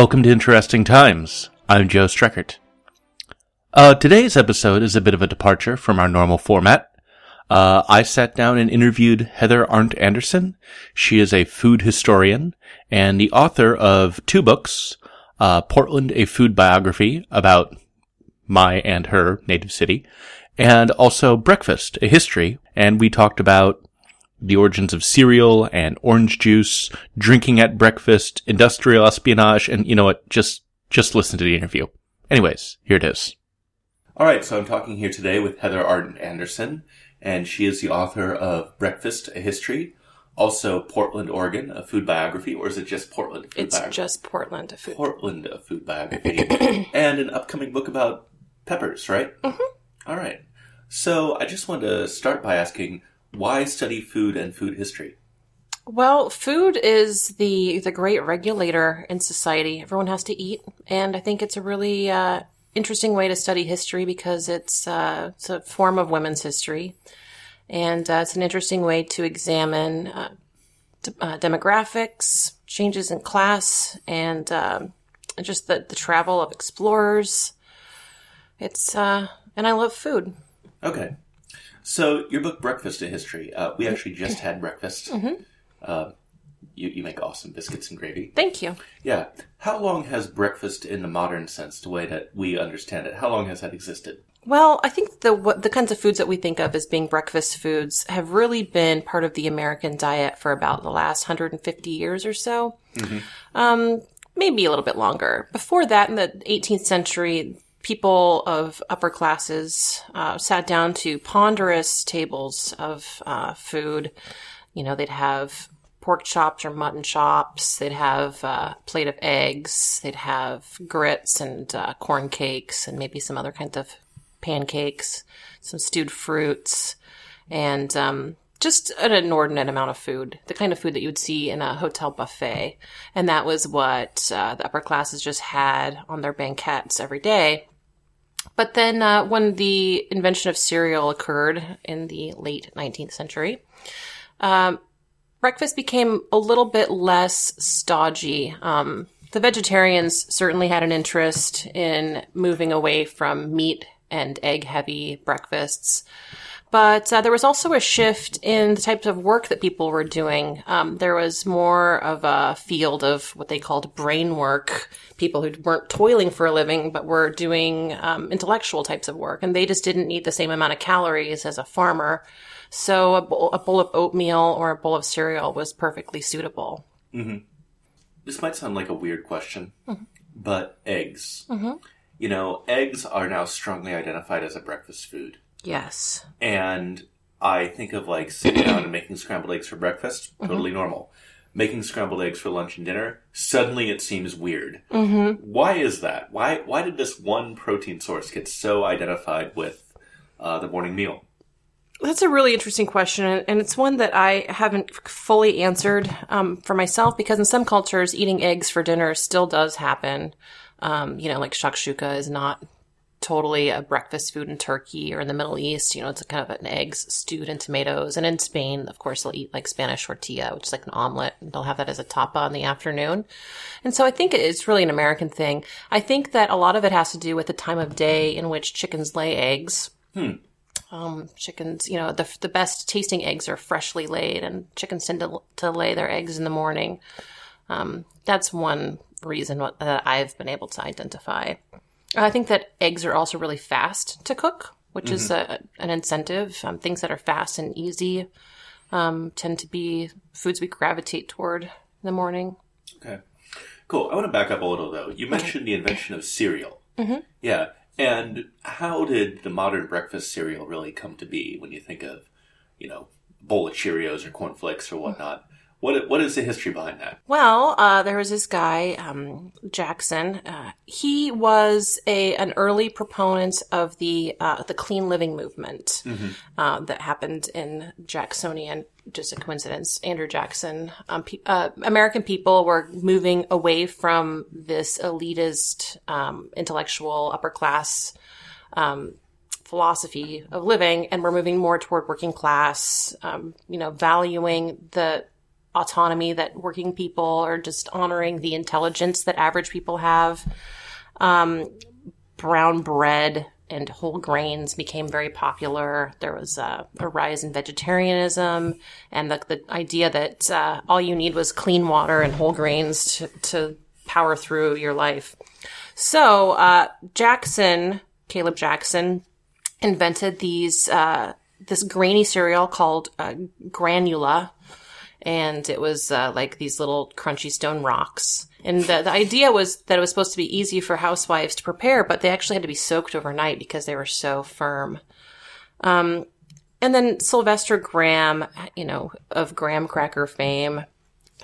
Welcome to Interesting Times. I'm Joe Streckert. Uh, today's episode is a bit of a departure from our normal format. Uh, I sat down and interviewed Heather Arndt Anderson. She is a food historian and the author of two books, uh, Portland, a food biography about my and her native city, and also Breakfast, a history. And we talked about the origins of cereal and orange juice, drinking at breakfast, industrial espionage, and you know what? Just, just listen to the interview. Anyways, here it is. All right, so I'm talking here today with Heather Arndt Anderson, and she is the author of Breakfast, a History, also Portland, Oregon, a food biography, or is it just Portland? Food it's biography? just Portland, a food. Portland, a food biography, and an upcoming book about peppers, right? Mm-hmm. All right. So I just wanted to start by asking, why study food and food history? Well, food is the the great regulator in society. Everyone has to eat, and I think it's a really uh, interesting way to study history because it's uh, it's a form of women's history, and uh, it's an interesting way to examine uh, d- uh, demographics, changes in class, and um, just the the travel of explorers. It's uh, and I love food. Okay. So your book, Breakfast: A History. Uh, we actually just had breakfast. Mm-hmm. Uh, you, you make awesome biscuits and gravy. Thank you. Yeah. How long has breakfast, in the modern sense, the way that we understand it, how long has that existed? Well, I think the what, the kinds of foods that we think of as being breakfast foods have really been part of the American diet for about the last 150 years or so. Mm-hmm. Um, maybe a little bit longer. Before that, in the 18th century, people of upper classes uh, sat down to ponderous tables of uh, food. You know, they'd have pork chops or mutton chops. They'd have uh, a plate of eggs. They'd have grits and uh, corn cakes and maybe some other kinds of pancakes, some stewed fruits, and um, just an inordinate amount of food, the kind of food that you would see in a hotel buffet. And that was what uh, the upper classes just had on their banquettes every day. But then, uh, when the invention of cereal occurred in the late 19th century, um, breakfast became a little bit less stodgy. Um, the vegetarians certainly had an interest in moving away from meat and egg heavy breakfasts. But uh, there was also a shift in the types of work that people were doing. Um, there was more of a field of what they called brain work, people who weren't toiling for a living, but were doing um, intellectual types of work. And they just didn't need the same amount of calories as a farmer. So a bowl, a bowl of oatmeal or a bowl of cereal was perfectly suitable. Mm-hmm. This might sound like a weird question, mm-hmm. but eggs. Mm-hmm. You know, eggs are now strongly identified as a breakfast food. Yes. And I think of like sitting down and making scrambled eggs for breakfast, mm-hmm. totally normal. Making scrambled eggs for lunch and dinner, suddenly it seems weird. Mm-hmm. Why is that? Why why did this one protein source get so identified with uh, the morning meal? That's a really interesting question, and it's one that I haven't fully answered um, for myself because in some cultures, eating eggs for dinner still does happen. Um, you know, like shakshuka is not totally a breakfast food in Turkey or in the Middle East. You know, it's a kind of an eggs stewed in tomatoes. And in Spain, of course, they'll eat like Spanish tortilla, which is like an omelet. And they'll have that as a tapa in the afternoon. And so I think it's really an American thing. I think that a lot of it has to do with the time of day in which chickens lay eggs. Hmm. Um, chickens, you know, the, the best tasting eggs are freshly laid and chickens tend to, to lay their eggs in the morning. Um, that's one reason what, that I've been able to identify. I think that eggs are also really fast to cook, which mm-hmm. is a, an incentive. Um, things that are fast and easy um, tend to be foods we gravitate toward in the morning. Okay, cool. I want to back up a little though. You mentioned the invention of cereal. Mm-hmm. Yeah, and how did the modern breakfast cereal really come to be? When you think of, you know, bowl of Cheerios or cornflakes or whatnot. What what is the history behind that? Well, uh, there was this guy um, Jackson. Uh, he was a an early proponent of the uh, the clean living movement mm-hmm. Uh, that happened in Jacksonian. Just a coincidence. Andrew Jackson. Um, pe- uh, American people were moving away from this elitist, um, intellectual, upper class. Um, philosophy of living and we're moving more toward working class um, you know valuing the autonomy that working people or just honoring the intelligence that average people have. Um, brown bread and whole grains became very popular. There was a rise in vegetarianism and the, the idea that uh, all you need was clean water and whole grains to, to power through your life. So uh, Jackson, Caleb Jackson, invented these uh, this grainy cereal called uh, granula, and it was uh, like these little crunchy stone rocks. And the, the idea was that it was supposed to be easy for housewives to prepare, but they actually had to be soaked overnight because they were so firm. Um, and then Sylvester Graham, you know, of graham cracker fame,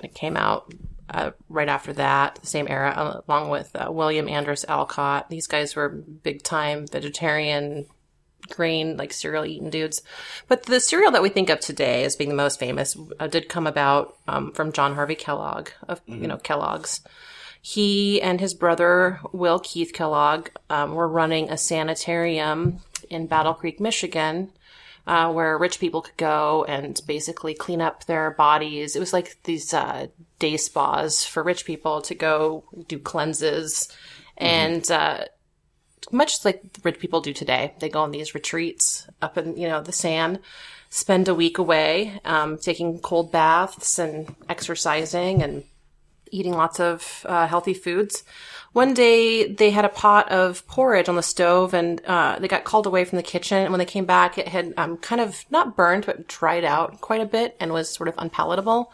it came out uh, right after that, the same era, along with uh, William Andrus Alcott. These guys were big time vegetarian grain, like cereal eating dudes. But the cereal that we think of today as being the most famous uh, did come about um, from John Harvey Kellogg of mm-hmm. you know Kellogg's. He and his brother Will Keith Kellogg um, were running a sanitarium in Battle Creek, Michigan. Uh, where rich people could go and basically clean up their bodies. It was like these uh, day spas for rich people to go do cleanses. Mm-hmm. And uh, much like rich people do today. They go on these retreats up in, you know, the sand, spend a week away, um, taking cold baths and exercising and eating lots of uh, healthy foods. One day they had a pot of porridge on the stove and uh, they got called away from the kitchen. And when they came back, it had um, kind of not burned, but dried out quite a bit and was sort of unpalatable.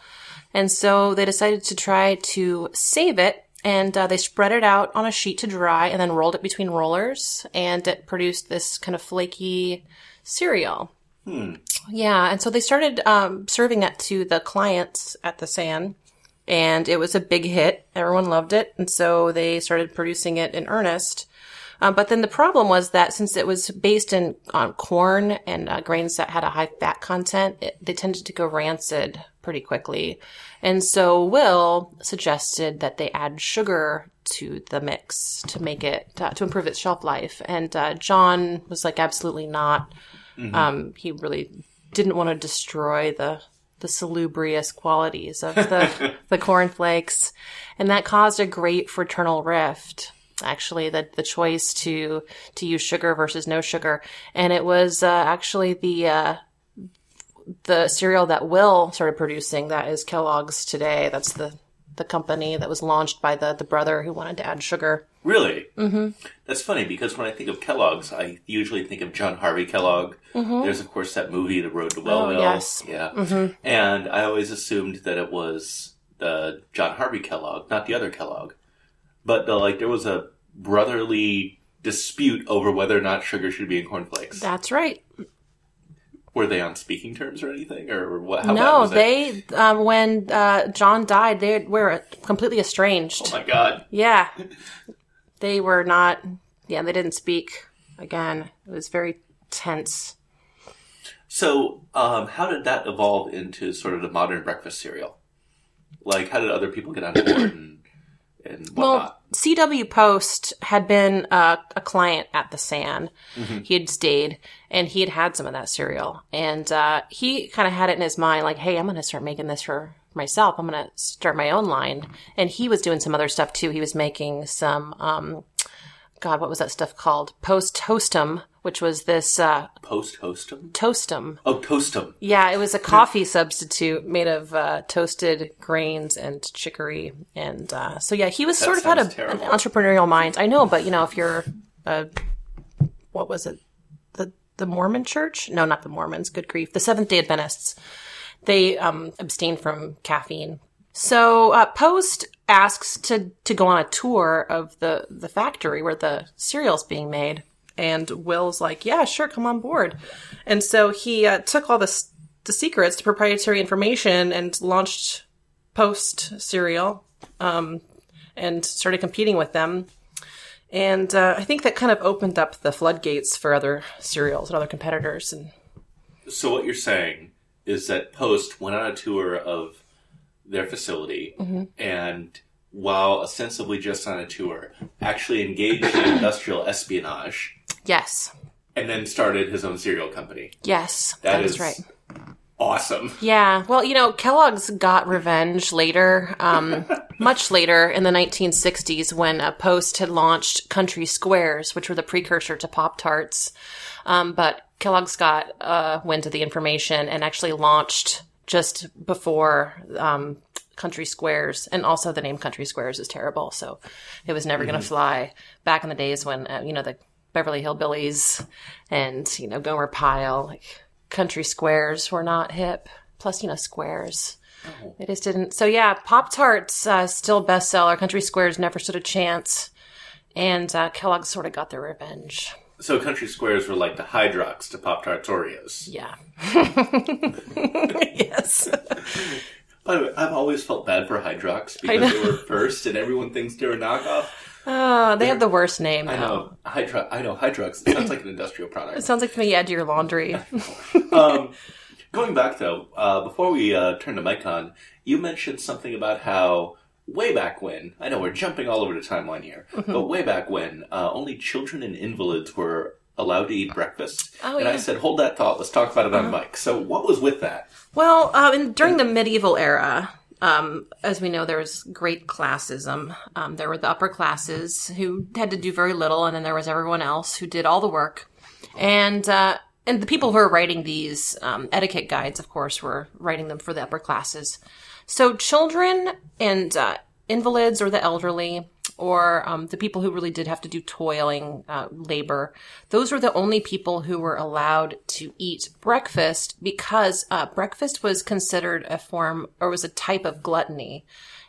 And so they decided to try to save it and uh, they spread it out on a sheet to dry and then rolled it between rollers and it produced this kind of flaky cereal. Hmm. yeah and so they started um, serving that to the clients at the san and it was a big hit. Everyone loved it and so they started producing it in earnest. Um, but then the problem was that since it was based in on corn and uh, grains that had a high fat content, it, they tended to go rancid pretty quickly. And so Will suggested that they add sugar to the mix to make it uh, to improve its shelf life. And uh, John was like, absolutely not. Mm-hmm. Um, he really didn't want to destroy the the salubrious qualities of the the cornflakes, and that caused a great fraternal rift actually the the choice to to use sugar versus no sugar and it was uh, actually the uh, the cereal that Will started producing that is Kellogg's today that's the the company that was launched by the the brother who wanted to add sugar really mm-hmm. that's funny because when I think of Kellogg's I usually think of John Harvey Kellogg mm-hmm. there's of course that movie The Road to Wellville oh, yes. yeah mm-hmm. and I always assumed that it was the John Harvey Kellogg not the other Kellogg but the, like there was a brotherly dispute over whether or not sugar should be in cornflakes. That's right. Were they on speaking terms or anything, or what? no, they um, when uh, John died, they were completely estranged. Oh my god! Yeah, they were not. Yeah, they didn't speak again. It was very tense. So, um, how did that evolve into sort of the modern breakfast cereal? Like, how did other people get on board and, and whatnot? Well, CW Post had been uh, a client at the San. Mm-hmm. He had stayed and he had had some of that cereal. And uh, he kind of had it in his mind like, hey, I'm going to start making this for myself. I'm going to start my own line. And he was doing some other stuff too. He was making some, um, God, what was that stuff called? Post Toastum which was this uh, post toastum. Toastum. Oh, toastum. Yeah, it was a coffee substitute made of uh, toasted grains and chicory, and uh, so yeah, he was that sort of had a, an entrepreneurial mind. I know, but you know, if you're a what was it, the the Mormon Church? No, not the Mormons. Good grief, the Seventh Day Adventists. They um, abstain from caffeine. So uh, Post asks to to go on a tour of the the factory where the cereal's being made and Will's like, yeah, sure, come on board. And so he uh, took all the, the secrets the proprietary information and launched Post cereal um, and started competing with them. And uh, I think that kind of opened up the floodgates for other cereals and other competitors. And so, what you're saying is that Post went on a tour of their facility mm-hmm. and while ostensibly just on a tour, actually engaged in industrial espionage Yes. And then started his own cereal company. Yes, that, that is, is right. awesome. Yeah, well, you know, Kellogg's got revenge later, um, much later in the 1960s when uh, Post had launched Country Squares, which were the precursor to Pop Tarts. Um, but Kellogg's got uh, wind of the information and actually launched just before um, Country Squares, and also the name Country Squares is terrible, so it was never going to fly. Back in the days when uh, you know the Beverly Hillbillies and you know Gomer Pyle, like Country Squares were not hip. Plus, you know, squares. It just didn't. So yeah, Pop Tarts uh, still bestseller. Country Squares never stood a chance, and uh, Kellogg's sort of got their revenge. So country squares were like the Hydrox to Pop Tarts Oreos. Yeah. yes. By the way, I've always felt bad for Hydrox because they were first, and everyone thinks they're a knockoff. Oh, they have the worst name. I now. know Hydro. I know Hydrox. It sounds like an industrial product. It sounds like something you add to your laundry. um, going back though, uh, before we uh, turn to mic on, you mentioned something about how way back when, I know we're jumping all over the timeline here, Mm-hmm. but way back when, uh, only children and invalids were allowed to eat breakfast. Oh, and I yeah. Uh-huh. said, hold that thought, let's talk about it on mic. So what was with that? Well, uh, in, during the medieval era, um, as we know, there was great classism. Um, there were the upper classes who had to do very little, and then there was everyone else who did all the work. And uh, and the people who were writing these um, etiquette guides, of course, were writing them for the upper classes. So children and uh, invalids or the elderly or um, the people who really did have to do toiling uh, labor, those were the only people who were allowed to eat breakfast because uh, breakfast was considered a form or was a type of gluttony.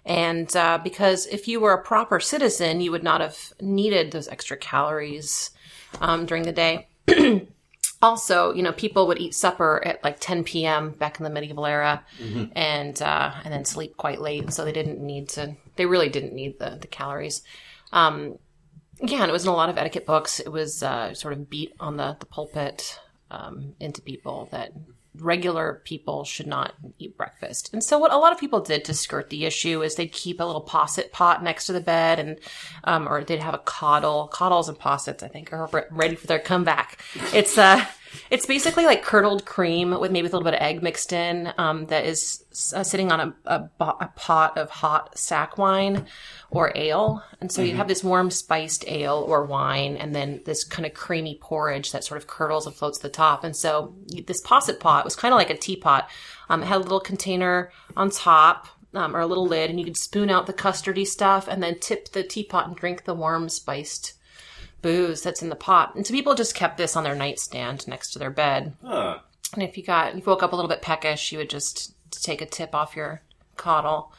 And uh, because if you were a proper citizen, you would not have needed those extra calories um, during the day. also, you know, people would eat supper at like 10 p.m. back in the medieval era, and uh, and then sleep quite late, so they didn't need to. They really didn't need the the calories. Um, yeah, and it was in a lot of etiquette books. It was uh, sort of beat on the the pulpit um, into people that regular people should not eat breakfast. And so what a lot of people did to skirt the issue is they'd keep a little posset pot next to the bed and, um, or they'd have a coddle. Coddles and possets, I think, are re- ready for their comeback. It's, uh, it's basically like curdled cream with maybe a little bit of egg mixed in, um, that is uh, sitting on a, a, bo- a pot of hot sack wine or ale. And so you have this warm spiced ale or wine and then this kind of creamy porridge that sort of curdles and floats to the top. And so this posset pot was kind of like a teapot. Um, it had a little container on top. Um, or a little lid, and you could spoon out the custardy stuff, and then tip the teapot and drink the warm spiced booze that's in the pot. And so people just kept this on their nightstand next to their bed. Huh. And if you got, you woke up a little bit peckish, you would just take a tip off your coddle,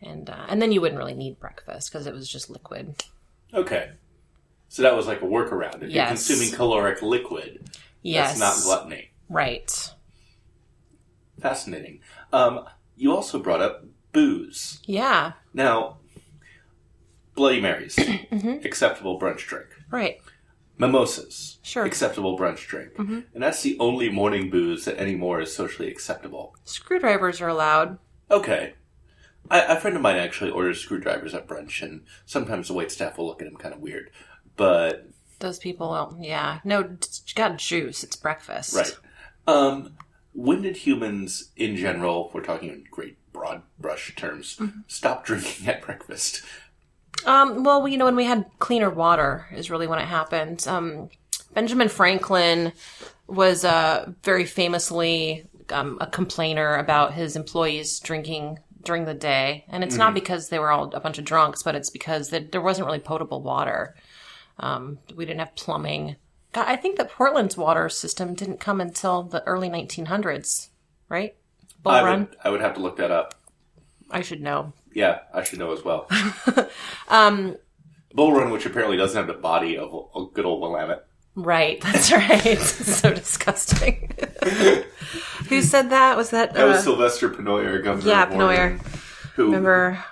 and uh, and then you wouldn't really need breakfast because it was just liquid. Okay. So that was like a workaround. If Yes. you're consuming caloric liquid, Yes, that's not gluttony. right. Fascinating. Um, you also brought up booze. Yeah, Now, Bloody Marys, acceptable brunch drink. Right. Mimosas, Sure. acceptable brunch drink. And that's the only morning booze that anymore is socially acceptable. Screwdrivers are allowed. Okay. I, a friend of mine actually orders screwdrivers at brunch, and sometimes the wait staff will look at him kind of weird. But, Those people, don't- yeah, no, got juice. It's breakfast. right. Um, when did humans, in general, we're talking in great broad brush terms, stop drinking at breakfast? Um, well, you know, when we had cleaner water is really when it happened. Um, Benjamin Franklin was uh, very famously um, a complainer about his employees drinking during the day, and it's not because they were all a bunch of drunks, but it's because that there wasn't really potable water. Um, we didn't have plumbing. God, I think that Portland's water system didn't come until the early 1900s, right? Bull I Run. would, I would have to look that up. I should know. Yeah, I should know as well. um, Bull Run, which apparently doesn't have the body of a good old Willamette. Right, that's right. so disgusting. Who said that? Was that? That was uh, Sylvester Pennoyer, governor yeah, Pennoyer. Who, Remember?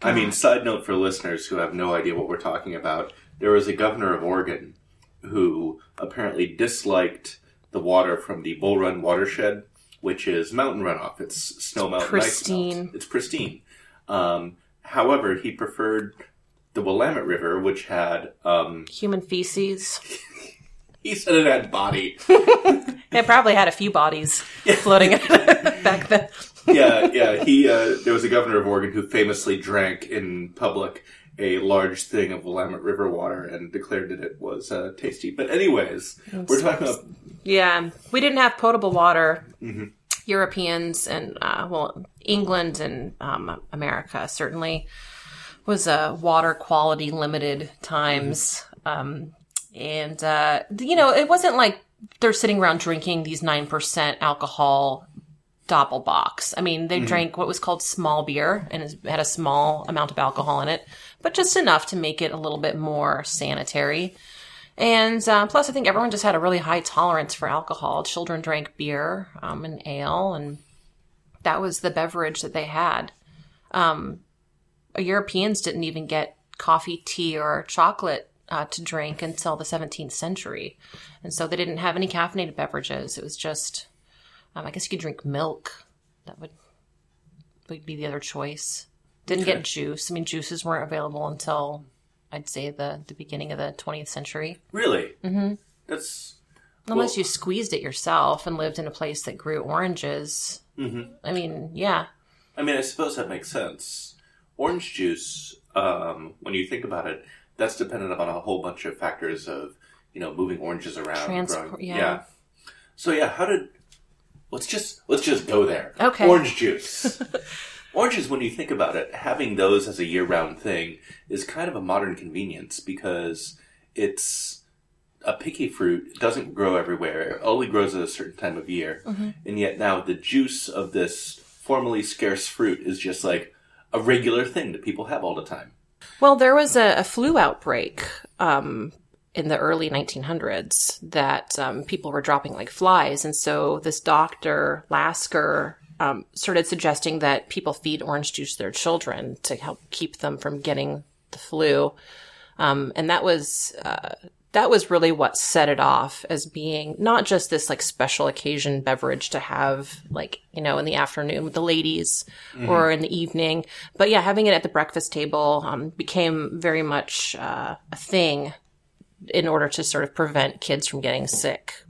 I mean, side note for listeners who have no idea what we're talking about, there was a governor of Oregon who apparently disliked the water from the Bull Run watershed, which is mountain runoff. It's snow melt, and ice Pristine. melt. It's pristine. Um, however, he preferred the Willamette River, which had um, Human feces. he said it had body. It probably had a few bodies floating back then. yeah, yeah. He uh, there was a governor of Oregon who famously drank in public a large thing of Willamette River water and declared that it was uh, tasty. But anyways, we're talking about Yeah, we didn't have potable water. Europeans and uh, well, England and um, America certainly was a water quality limited times, um, and uh, you know it wasn't like they're sitting around drinking these nine percent alcohol doppelbocks. I mean, they drank what was called small beer and it had a small amount of alcohol in it, but just enough to make it a little bit more sanitary. And uh, plus, I think everyone just had a really high tolerance for alcohol. Children drank beer um, and ale, and that was the beverage that they had. Um, Europeans didn't even get coffee, tea, or chocolate uh, to drink until the 17th century. And so they didn't have any caffeinated beverages. It was just, um, I guess you could drink milk. That would, would be the other choice. Didn't Okay. get juice. I mean, juices weren't available until I'd say the, the beginning of the 20th century. really. Mm-hmm. That's Unless Well- you squeezed it yourself and lived in a place that grew oranges. Mhm. I mean, yeah. I mean, I suppose that makes sense. Orange juice, um, when you think about it, that's dependent upon a whole bunch of factors of, you know, moving oranges around. Transport- growing- yeah. So yeah, how did? Let's just let's just go there. Okay. Orange juice. Oranges, when you think about it, having those as a year-round thing is kind of a modern convenience because it's a picky fruit. It doesn't grow everywhere. It only grows at a certain time of year. And yet now the juice of this formerly scarce fruit is just like a regular thing that people have all the time. Well, there was a, a flu outbreak um, in the early 1900s that um, people were dropping like flies. And so this doctor, Lasker, um, started suggesting that people feed orange juice to their children to help keep them from getting the flu. Um, and that was uh, that was really what set it off as being not just this like special occasion beverage to have like you know in the afternoon with the ladies or in the evening, but yeah, having it at the breakfast table um, became very much uh, a thing in order to sort of prevent kids from getting sick.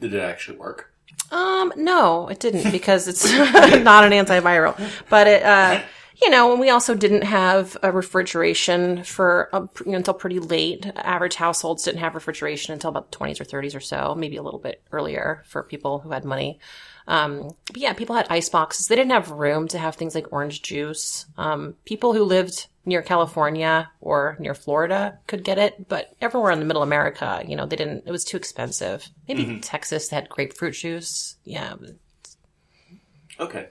Did it actually work? Um, no, it didn't because it's not an antiviral. But it, uh, you know, and we also didn't have a refrigeration for uh, pr- until pretty late. Average households didn't have refrigeration until about the 20s or 30s or so, maybe a little bit earlier for people who had money. Um, but yeah, people had ice boxes. They didn't have room to have things like orange juice. Um, people who lived near California or near Florida could get it, but everywhere in the middle America, you know, they didn't, it was too expensive. Maybe Texas had grapefruit juice. Yeah. Okay.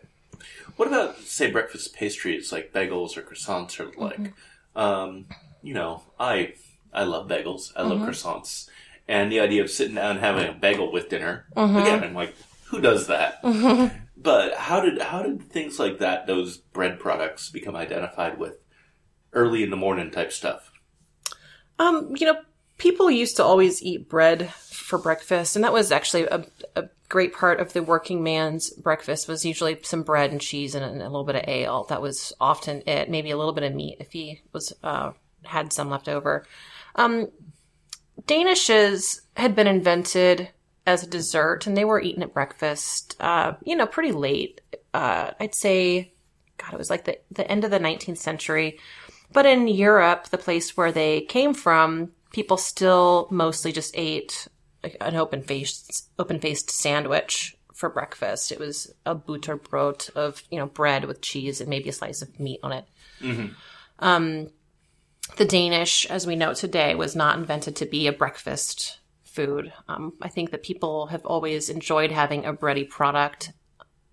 What about say breakfast pastries like bagels or croissants or like? Um, you know, I I love bagels. I love croissants, and the idea of sitting down and having a bagel with dinner. Again, I'm like, who does that? But how did how did things like that, those bread products, become identified with early in the morning type stuff? Um, you know, people used to always eat bread for breakfast, and that was actually a, a great part of the working man's breakfast was usually some bread and cheese and a, and a little bit of ale. That was often it. Maybe a little bit of meat if he was uh, had some left over. Um, Danishes had been invented as a dessert, and they were eaten at breakfast. Uh, you know, pretty late. Uh, I'd say, God, it was like the the end of the 19th century. But in Europe, the place where they came from, people still mostly just ate an open faced open faced sandwich for breakfast. It was a butterbrot of you know bread with cheese and maybe a slice of meat on it. Um, the Danish, as we know today, was not invented to be a breakfast food. Um, I think that people have always enjoyed having a bready product.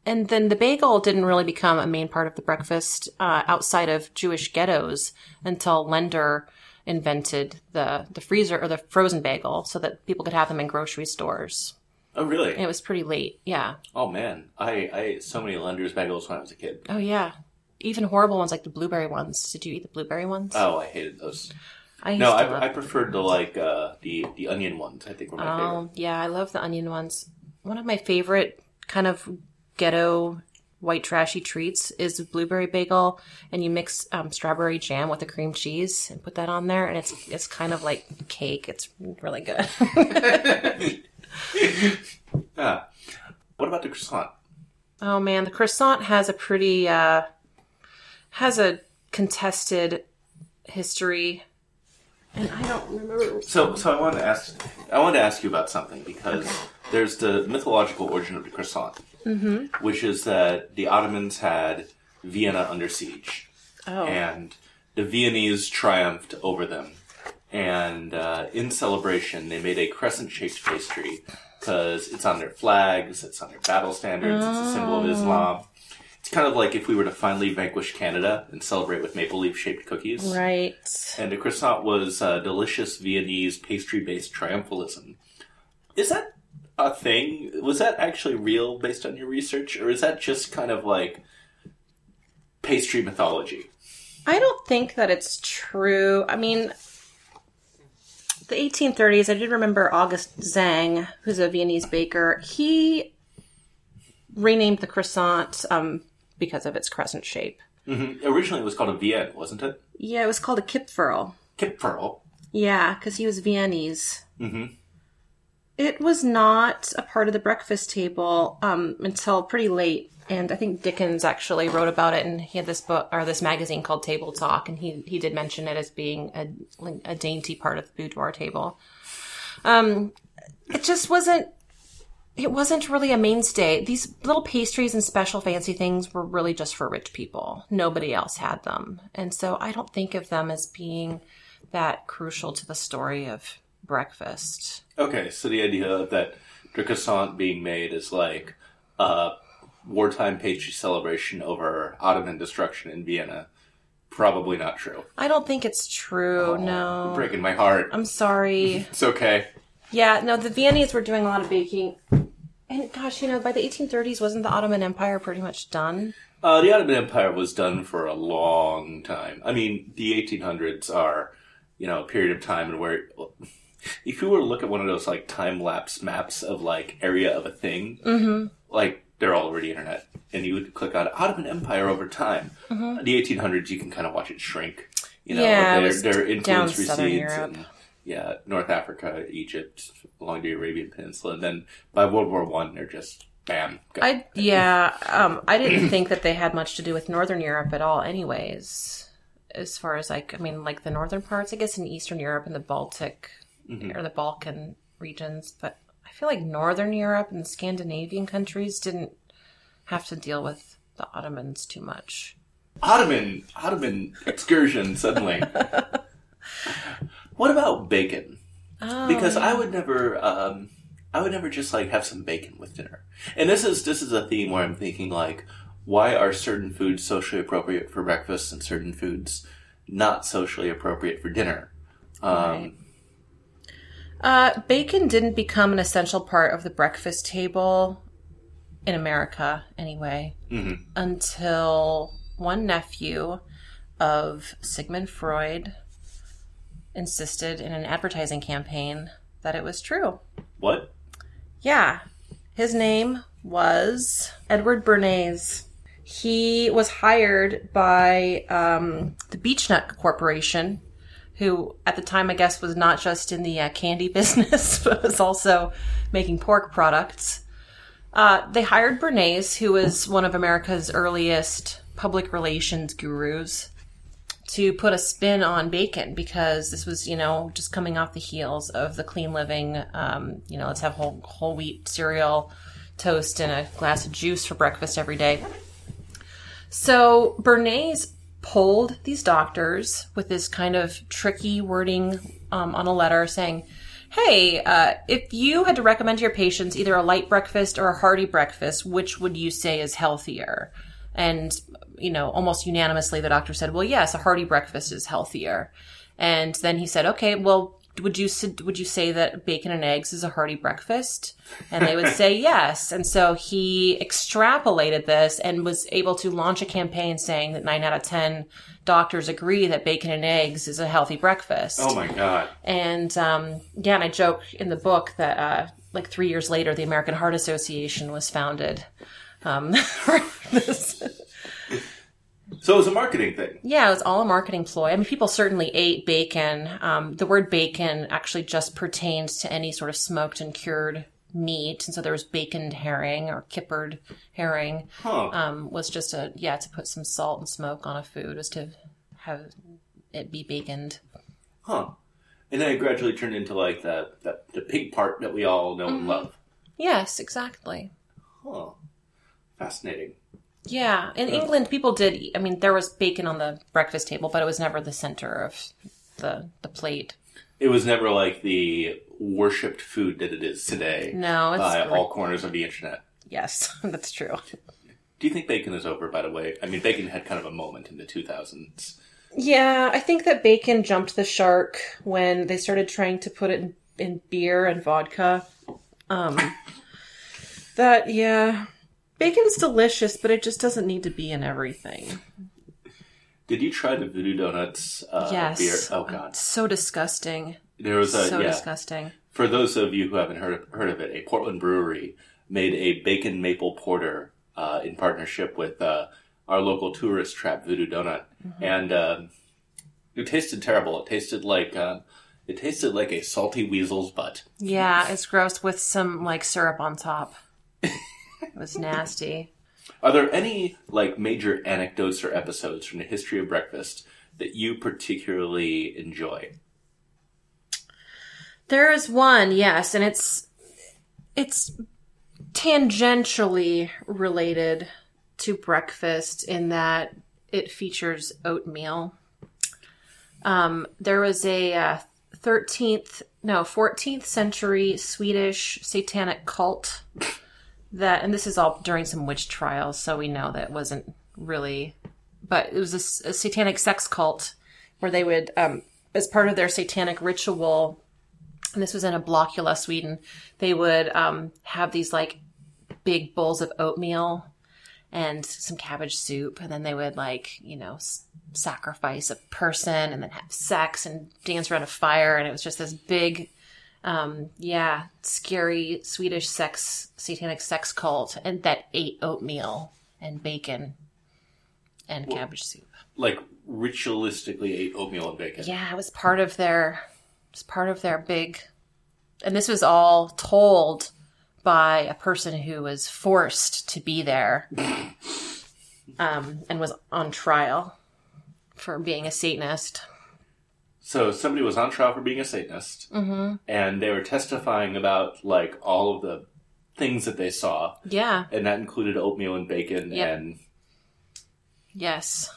And then the bagel didn't really become a main part of the breakfast uh, outside of Jewish ghettos until Lender invented the, the freezer or the frozen bagel so that people could have them in grocery stores. Oh, really? And it was pretty late. Yeah. Oh man, I, I ate so many Lender's bagels when I was a kid. Oh, yeah. Even horrible ones like the blueberry ones. Did you eat the blueberry ones? Oh, I hated those. I used No, I, I preferred the like uh, the the onion ones. I think were my favorite. Oh, yeah, I love the onion ones. One of my favorite kind of ghetto white trashy treats is blueberry bagel, and you mix um, strawberry jam with the cream cheese and put that on there, and it's it's kind of like cake. It's really good. Yeah. What about the croissant? oh man, the croissant has a pretty uh, has a contested history, and I don't remember. So, so I wanted to ask, I wanted to ask you about something because there's the mythological origin of the croissant, mm-hmm. which is that the Ottomans had Vienna under siege, Oh, and the Viennese triumphed over them. And uh, in celebration, they made a crescent-shaped pastry because it's on their flags, it's on their battle standards, it's a symbol of Islam. It's kind of like if we were to finally vanquish Canada and celebrate with maple leaf-shaped cookies. right. And the croissant was uh, delicious Viennese pastry-based triumphalism. Is that a thing? Was that actually real based on your research, or is that just kind of like pastry mythology? I don't think that it's true. I mean, the 1830s, I did remember August Zang, who's a Viennese baker. He renamed the croissant um, because of its crescent shape. hmm Originally, it was called a Vienne, wasn't it? Yeah, it was called a Kipferl. Kipferl. Yeah, because he was Viennese. Mhm. It was not a part of the breakfast table um, until pretty late, and I think Dickens actually wrote about it, and he had this book or this magazine called Table Talk, and he he did mention it as being a a dainty part of the boudoir table. Um, it just wasn't. It wasn't really a mainstay. These little pastries and special fancy things were really just for rich people. Nobody else had them, and so I don't think of them as being that crucial to the story of breakfast. Okay, so the idea that croissant being made is like a wartime pastry celebration over Ottoman destruction in Vienna. Probably not true. I don't think it's true. no. You're breaking my heart. I'm sorry. It's okay. Yeah, no, the Viennese were doing a lot of baking. And gosh, you know, by the 1830s, wasn't the Ottoman Empire pretty much done? Uh, the Ottoman Empire was done for a long time. I mean, the 1800s are, you know, a period of time in where, if you were to look at one of those like time lapse maps of like area of a thing, Mm-hmm. like they're all over the internet, and you would click on Ottoman Empire over time. The 1800s, you can kind of watch it shrink. You know, Mm-hmm. Yeah, their, their influence recedes. And, yeah, North Africa, Egypt, along the Arabian Peninsula, and then by World War One, they're just bam. go. I yeah, um, I didn't think that they had much to do with Northern Europe at all. Anyways, as far as like, I mean, like the northern parts, I guess in Eastern Europe and the Baltic or the Balkan regions, but I feel like Northern Europe and the Scandinavian countries didn't have to deal with the Ottomans too much. Ottoman Ottoman excursion suddenly. what about bacon? Because I would never, um, I would never just like have some bacon with dinner. And this is this is a theme where I'm thinking like, why are certain foods socially appropriate for breakfast and certain foods not socially appropriate for dinner? Um, Right. Uh, bacon didn't become an essential part of the breakfast table in America, anyway, until one nephew of Sigmund Freud insisted in an advertising campaign that it was true. What? Yeah. His name was Edward Bernays. He was hired by um, the Beech-Nut Corporation, who at the time, I guess, was not just in the uh, candy business, but was also making pork products. Uh, they hired Bernays, who was one of America's earliest public relations gurus, to put a spin on bacon because this was, you know, just coming off the heels of the clean living. Um, you know, let's have whole whole wheat cereal, toast, and a glass of juice for breakfast every day. So Bernays polled these doctors with this kind of tricky wording um, on a letter saying, "Hey, uh, if you had to recommend to your patients either a light breakfast or a hearty breakfast, which would you say is healthier?" And you know, almost unanimously, the doctor said, "Well, yes, a hearty breakfast is healthier." And then he said, "Okay, well." Would you would you say that bacon and eggs is a hearty breakfast? And they would say yes. And so he extrapolated this and was able to launch a campaign saying that nine out of ten doctors agree that bacon and eggs is a healthy breakfast. Oh my god. And um, yeah, and I joke in the book that uh, like three years later, the American Heart Association was founded Um, this- So it was a marketing thing. yeah, it was all a marketing ploy. I mean, people certainly ate bacon. Um, the word bacon actually just pertains to any sort of smoked and cured meat, and so there was baconed herring or kippered herring. Huh. Um, was just a yeah to put some salt and smoke on a food was to have it be baconed. Huh. And then it gradually turned into like the, the, the pig part that we all know and love. Yes, exactly. Huh. Fascinating. Yeah, in England, people did. I mean, there was bacon on the breakfast table, but it was never the center of the the plate. It was never like the worshipped food that it is today No, it's by great. all corners of the internet. yes, that's true. Do you think bacon is over, by the way? I mean, bacon had kind of a moment in the 2000s. Yeah, I think that bacon jumped the shark when they started trying to put it in, in beer and vodka. Um, that yeah, bacon's delicious, but it just doesn't need to be in everything. Did you try the Voodoo Doughnuts uh, yes, beer? Oh, God. so disgusting, There was a, so yeah. disgusting. For those of you who haven't heard heard of it, a Portland brewery made a bacon maple porter uh, in partnership with uh, our local tourist trap, Voodoo Doughnut, and um it tasted terrible. It tasted like uh, it tasted like a salty weasel's butt. Yeah, it's gross with some like syrup on top. it was nasty. Are there any like major anecdotes or episodes from the history of breakfast that you particularly enjoy? There is one, yes, and it's it's tangentially related to breakfast in that it features oatmeal. Um, there was a uh, 13th, no, 14th century Swedish satanic cult that, and this is all during some witch trials, so we know that wasn't really, but it was a satanic sex cult where they would, um, as part of their satanic ritual, and this was in a Blockula, Sweden, they would um, have these like big bowls of oatmeal and some cabbage soup, and then they would like you know s- sacrifice a person and then have sex and dance around a fire, and it was just this big, um, yeah, scary Swedish sex satanic sex cult, and that ate oatmeal and bacon and cabbage soup. Like ritualistically ate oatmeal and bacon. Yeah, it was part of their it was part of their big and this was all told by a person who was forced to be there um, and was on trial for being a Satanist. So somebody was on trial for being a Satanist, Mm-hmm. and they were testifying about like all of the things that they saw, Yeah, and that included oatmeal and bacon. Yep. And yes.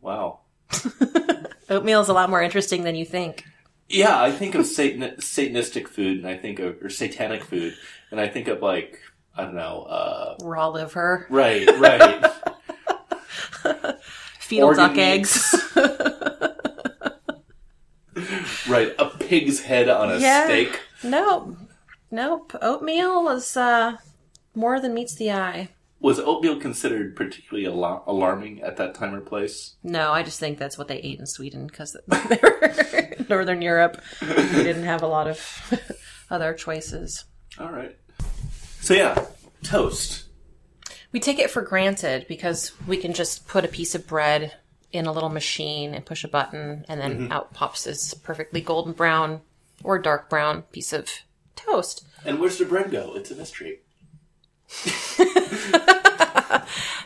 wow, Oatmeal is a lot more interesting than you think. yeah, I think of Satan Satanistic food, and I think of or satanic food, and I think of like I don't know, uh, Raw liver, right, right, fetal duck eggs. Right, a pig's head on a Yeah. steak. nope. Nope. Oatmeal is uh, more than meets the eye. Was oatmeal considered particularly alar- alarming at that time or place? No, I just think that's what they ate in Sweden because they were Northern Europe. They didn't have a lot of other choices. All right. So yeah, toast. We take it for granted because we can just put a piece of bread in a little machine and push a button, and then out pops this perfectly golden brown or dark brown piece of toast. And where's the bread go? It's a mystery.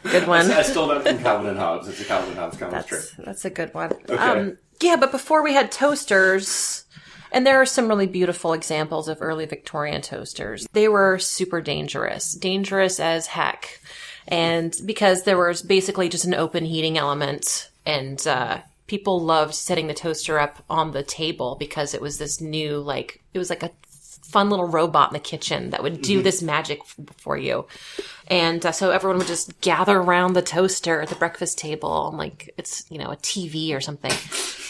Good one. I stole that from Calvin and Hobbes. It's a Calvin and Hobbes comic strip. That's, that's a good one. Um, yeah, but before we had toasters, and there are some really beautiful examples of early Victorian toasters. They were super dangerous, dangerous as heck. And because there was basically just an open heating element, and uh, people loved setting the toaster up on the table because it was this new, like, it was like a fun little robot in the kitchen that would do this magic f- for you. And uh, so everyone would just gather around the toaster at the breakfast table, and like it's you know a TV or something,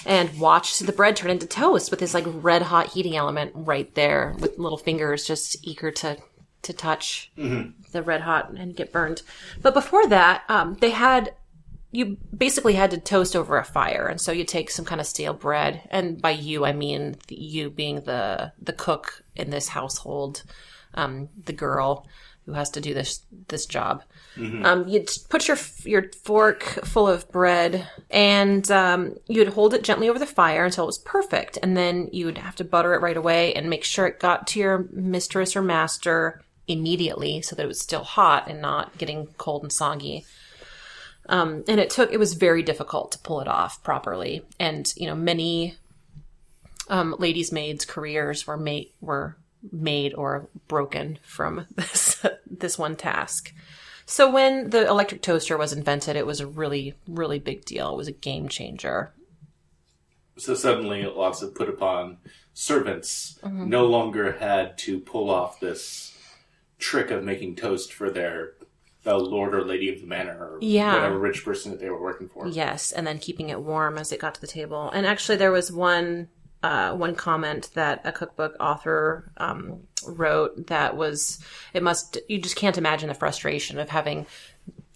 and watch the bread turn into toast with this like red hot heating element right there, with little fingers just eager to to touch the red hot and get burned. But before that, um, they had you basically had to toast over a fire, and so you take some kind of stale bread, and by you I mean you being the the cook in this household. um, the girl who has to do this this job. Um, you'd put your your fork full of bread, and um, you'd hold it gently over the fire until it was perfect, and then you would have to butter it right away and make sure it got to your mistress or master immediately, so that it was still hot and not getting cold and soggy. Um, and it took it was very difficult to pull it off properly, and you know many um, ladies' maids' careers were made were made or broken from this this one task. So when the electric toaster was invented, it was a really really big deal. It was a game changer. So suddenly, lots of put upon servants Mm-hmm. no longer had to pull off this trick of making toast for their the lord or lady of the manor or Yeah. whatever rich person that they were working for. Yes, and then keeping it warm as it got to the table. And actually, there was one uh, one comment that a cookbook author um, wrote that was it must you just can't imagine the frustration of having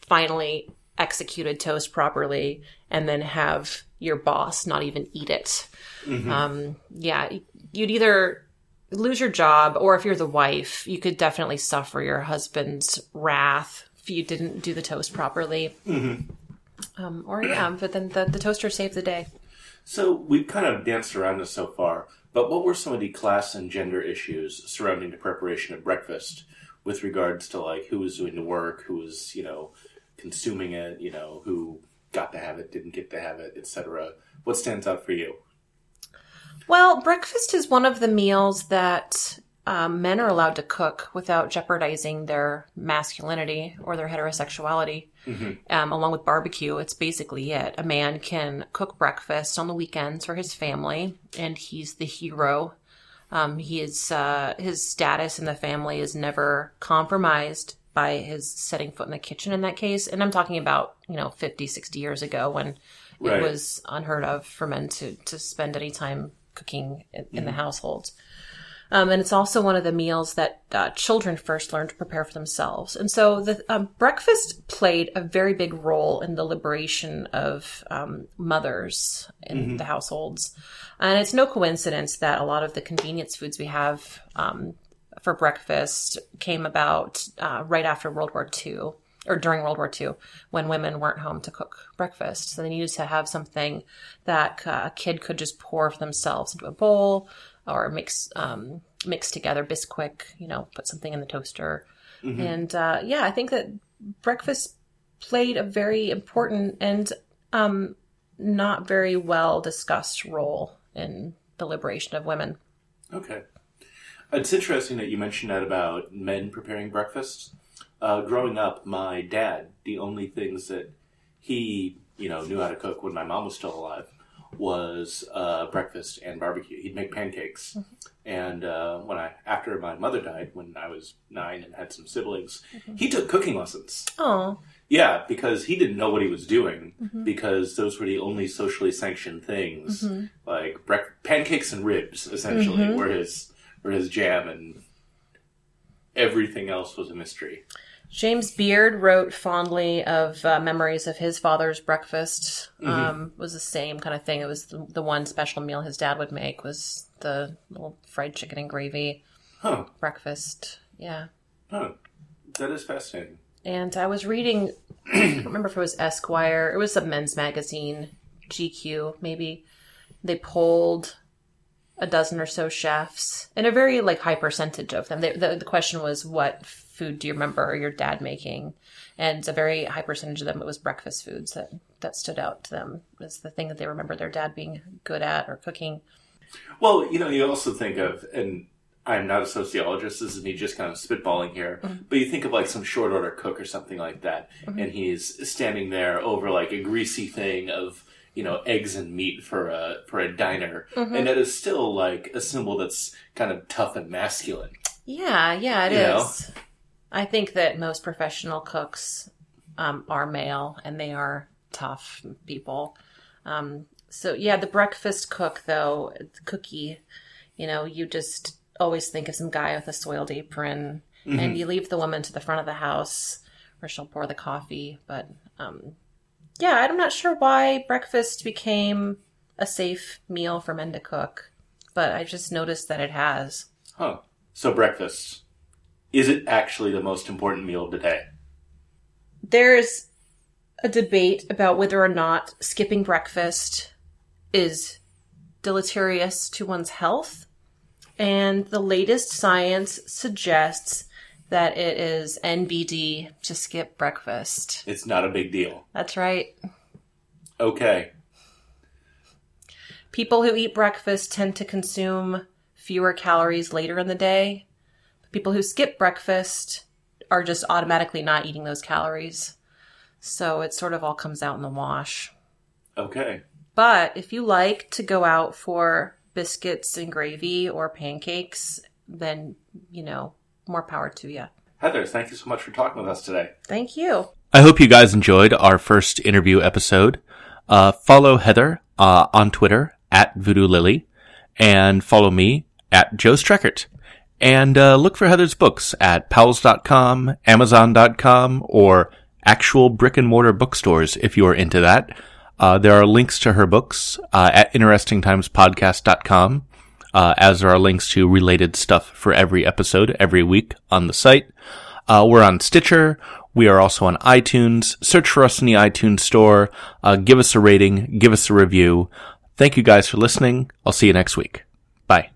finally executed toast properly and then have your boss not even eat it. Um, yeah, you'd either lose your job or if you're the wife, you could definitely suffer your husband's wrath you didn't do the toast properly. Um, or yeah, but then the, the toaster saved the day. So we've kind of danced around this so far, but what were some of the class and gender issues surrounding the preparation of breakfast with regards to like who was doing the work, who was, you know, consuming it, you know, who got to have it, didn't get to have it, etc. What stands out for you? Well, breakfast is one of the meals that um, men are allowed to cook without jeopardizing their masculinity or their heterosexuality. Um, along with barbecue, it's basically it. A man can cook breakfast on the weekends for his family, and he's the hero. Um, he is uh, his status in the family is never compromised by his setting foot in the kitchen in that case. And I'm talking about you know 50, 60 years ago when Right. it was unheard of for men to to spend any time cooking in, in the household. Um, and it's also one of the meals that uh, children first learn to prepare for themselves. And so the um, breakfast played a very big role in the liberation of um, mothers in the households. And it's no coincidence that a lot of the convenience foods we have um, for breakfast came about uh, right after World War II or during World War II when women weren't home to cook breakfast. So they needed to have something that a kid could just pour for themselves into a bowl or mix um, mix together Bisquick, you know, put something in the toaster. And uh, yeah, I think that breakfast played a very important and um, not very well discussed role in the liberation of women. Okay. It's interesting that you mentioned that about men preparing breakfast. Uh, growing up, my dad, the only things that he, you know, knew how to cook when my mom was still alive was uh, breakfast and barbecue. He'd make pancakes. And uh, when I, after my mother died, when I was nine and had some siblings, he took cooking lessons. Oh, Yeah, because he didn't know what he was doing because those were the only socially sanctioned things, like brec- pancakes and ribs. Essentially, were his were his jam, and everything else was a mystery. James Beard wrote fondly of uh, memories of his father's breakfast. Um, was the same kind of thing. It was the, the one special meal his dad would make was the little fried chicken and gravy Huh? breakfast. Yeah. Huh? That is fascinating. And I was reading, I don't remember if it was Esquire, it was a men's magazine, GQ maybe. They polled a dozen or so chefs and a very like high percentage of them. They, the, the question was, what food do you remember your dad making? And a very high percentage of them, it was breakfast foods that, that stood out to them as the thing that they remember their dad being good at or cooking. Well, you know, you also think of, and I'm not a sociologist, this is me just kind of spitballing here, mm-hmm. but you think of like some short order cook or something like that, mm-hmm. and he's standing there over like a greasy thing of, you know, eggs and meat for a, for a diner, mm-hmm. and that is still like a symbol that's kind of tough and masculine. Yeah, yeah, it is. You know? I think that most professional cooks um, are male and they are tough people. Um, so yeah, the breakfast cook though, the cookie, you know, you just always think of some guy with a soiled apron, and you leave the woman to the front of the house where she'll pour the coffee. But um, yeah, I'm not sure why breakfast became a safe meal for men to cook, but I just noticed that it has. Huh. So breakfast. Is it actually the most important meal of the day? There's a debate about whether or not skipping breakfast is deleterious to one's health. And the latest science suggests that it is NBD to skip breakfast. It's not a big deal. That's right. Okay. People who eat breakfast tend to consume fewer calories later in the day. People who skip breakfast are just automatically not eating those calories. So it sort of all comes out in the wash. Okay. But if you like to go out for biscuits and gravy or pancakes, then, you know, more power to you. Heather, thank you so much for talking with us today. Thank you. I hope you guys enjoyed our first interview episode. Uh, follow Heather uh, on Twitter at Voodoo Lily and follow me at Joe Streckert. And uh, look for Heather's books at Powells.com, amazon.com, or actual brick and mortar bookstores if you are into that. Uh, there are links to her books uh, at interestingtimespodcast.com, uh, as there are links to related stuff for every episode every week on the site. Uh, we're on Stitcher. We are also on iTunes. Search for us in the iTunes store. Uh, give us a rating. Give us a review. Thank you guys for listening. I'll see you next week. Bye.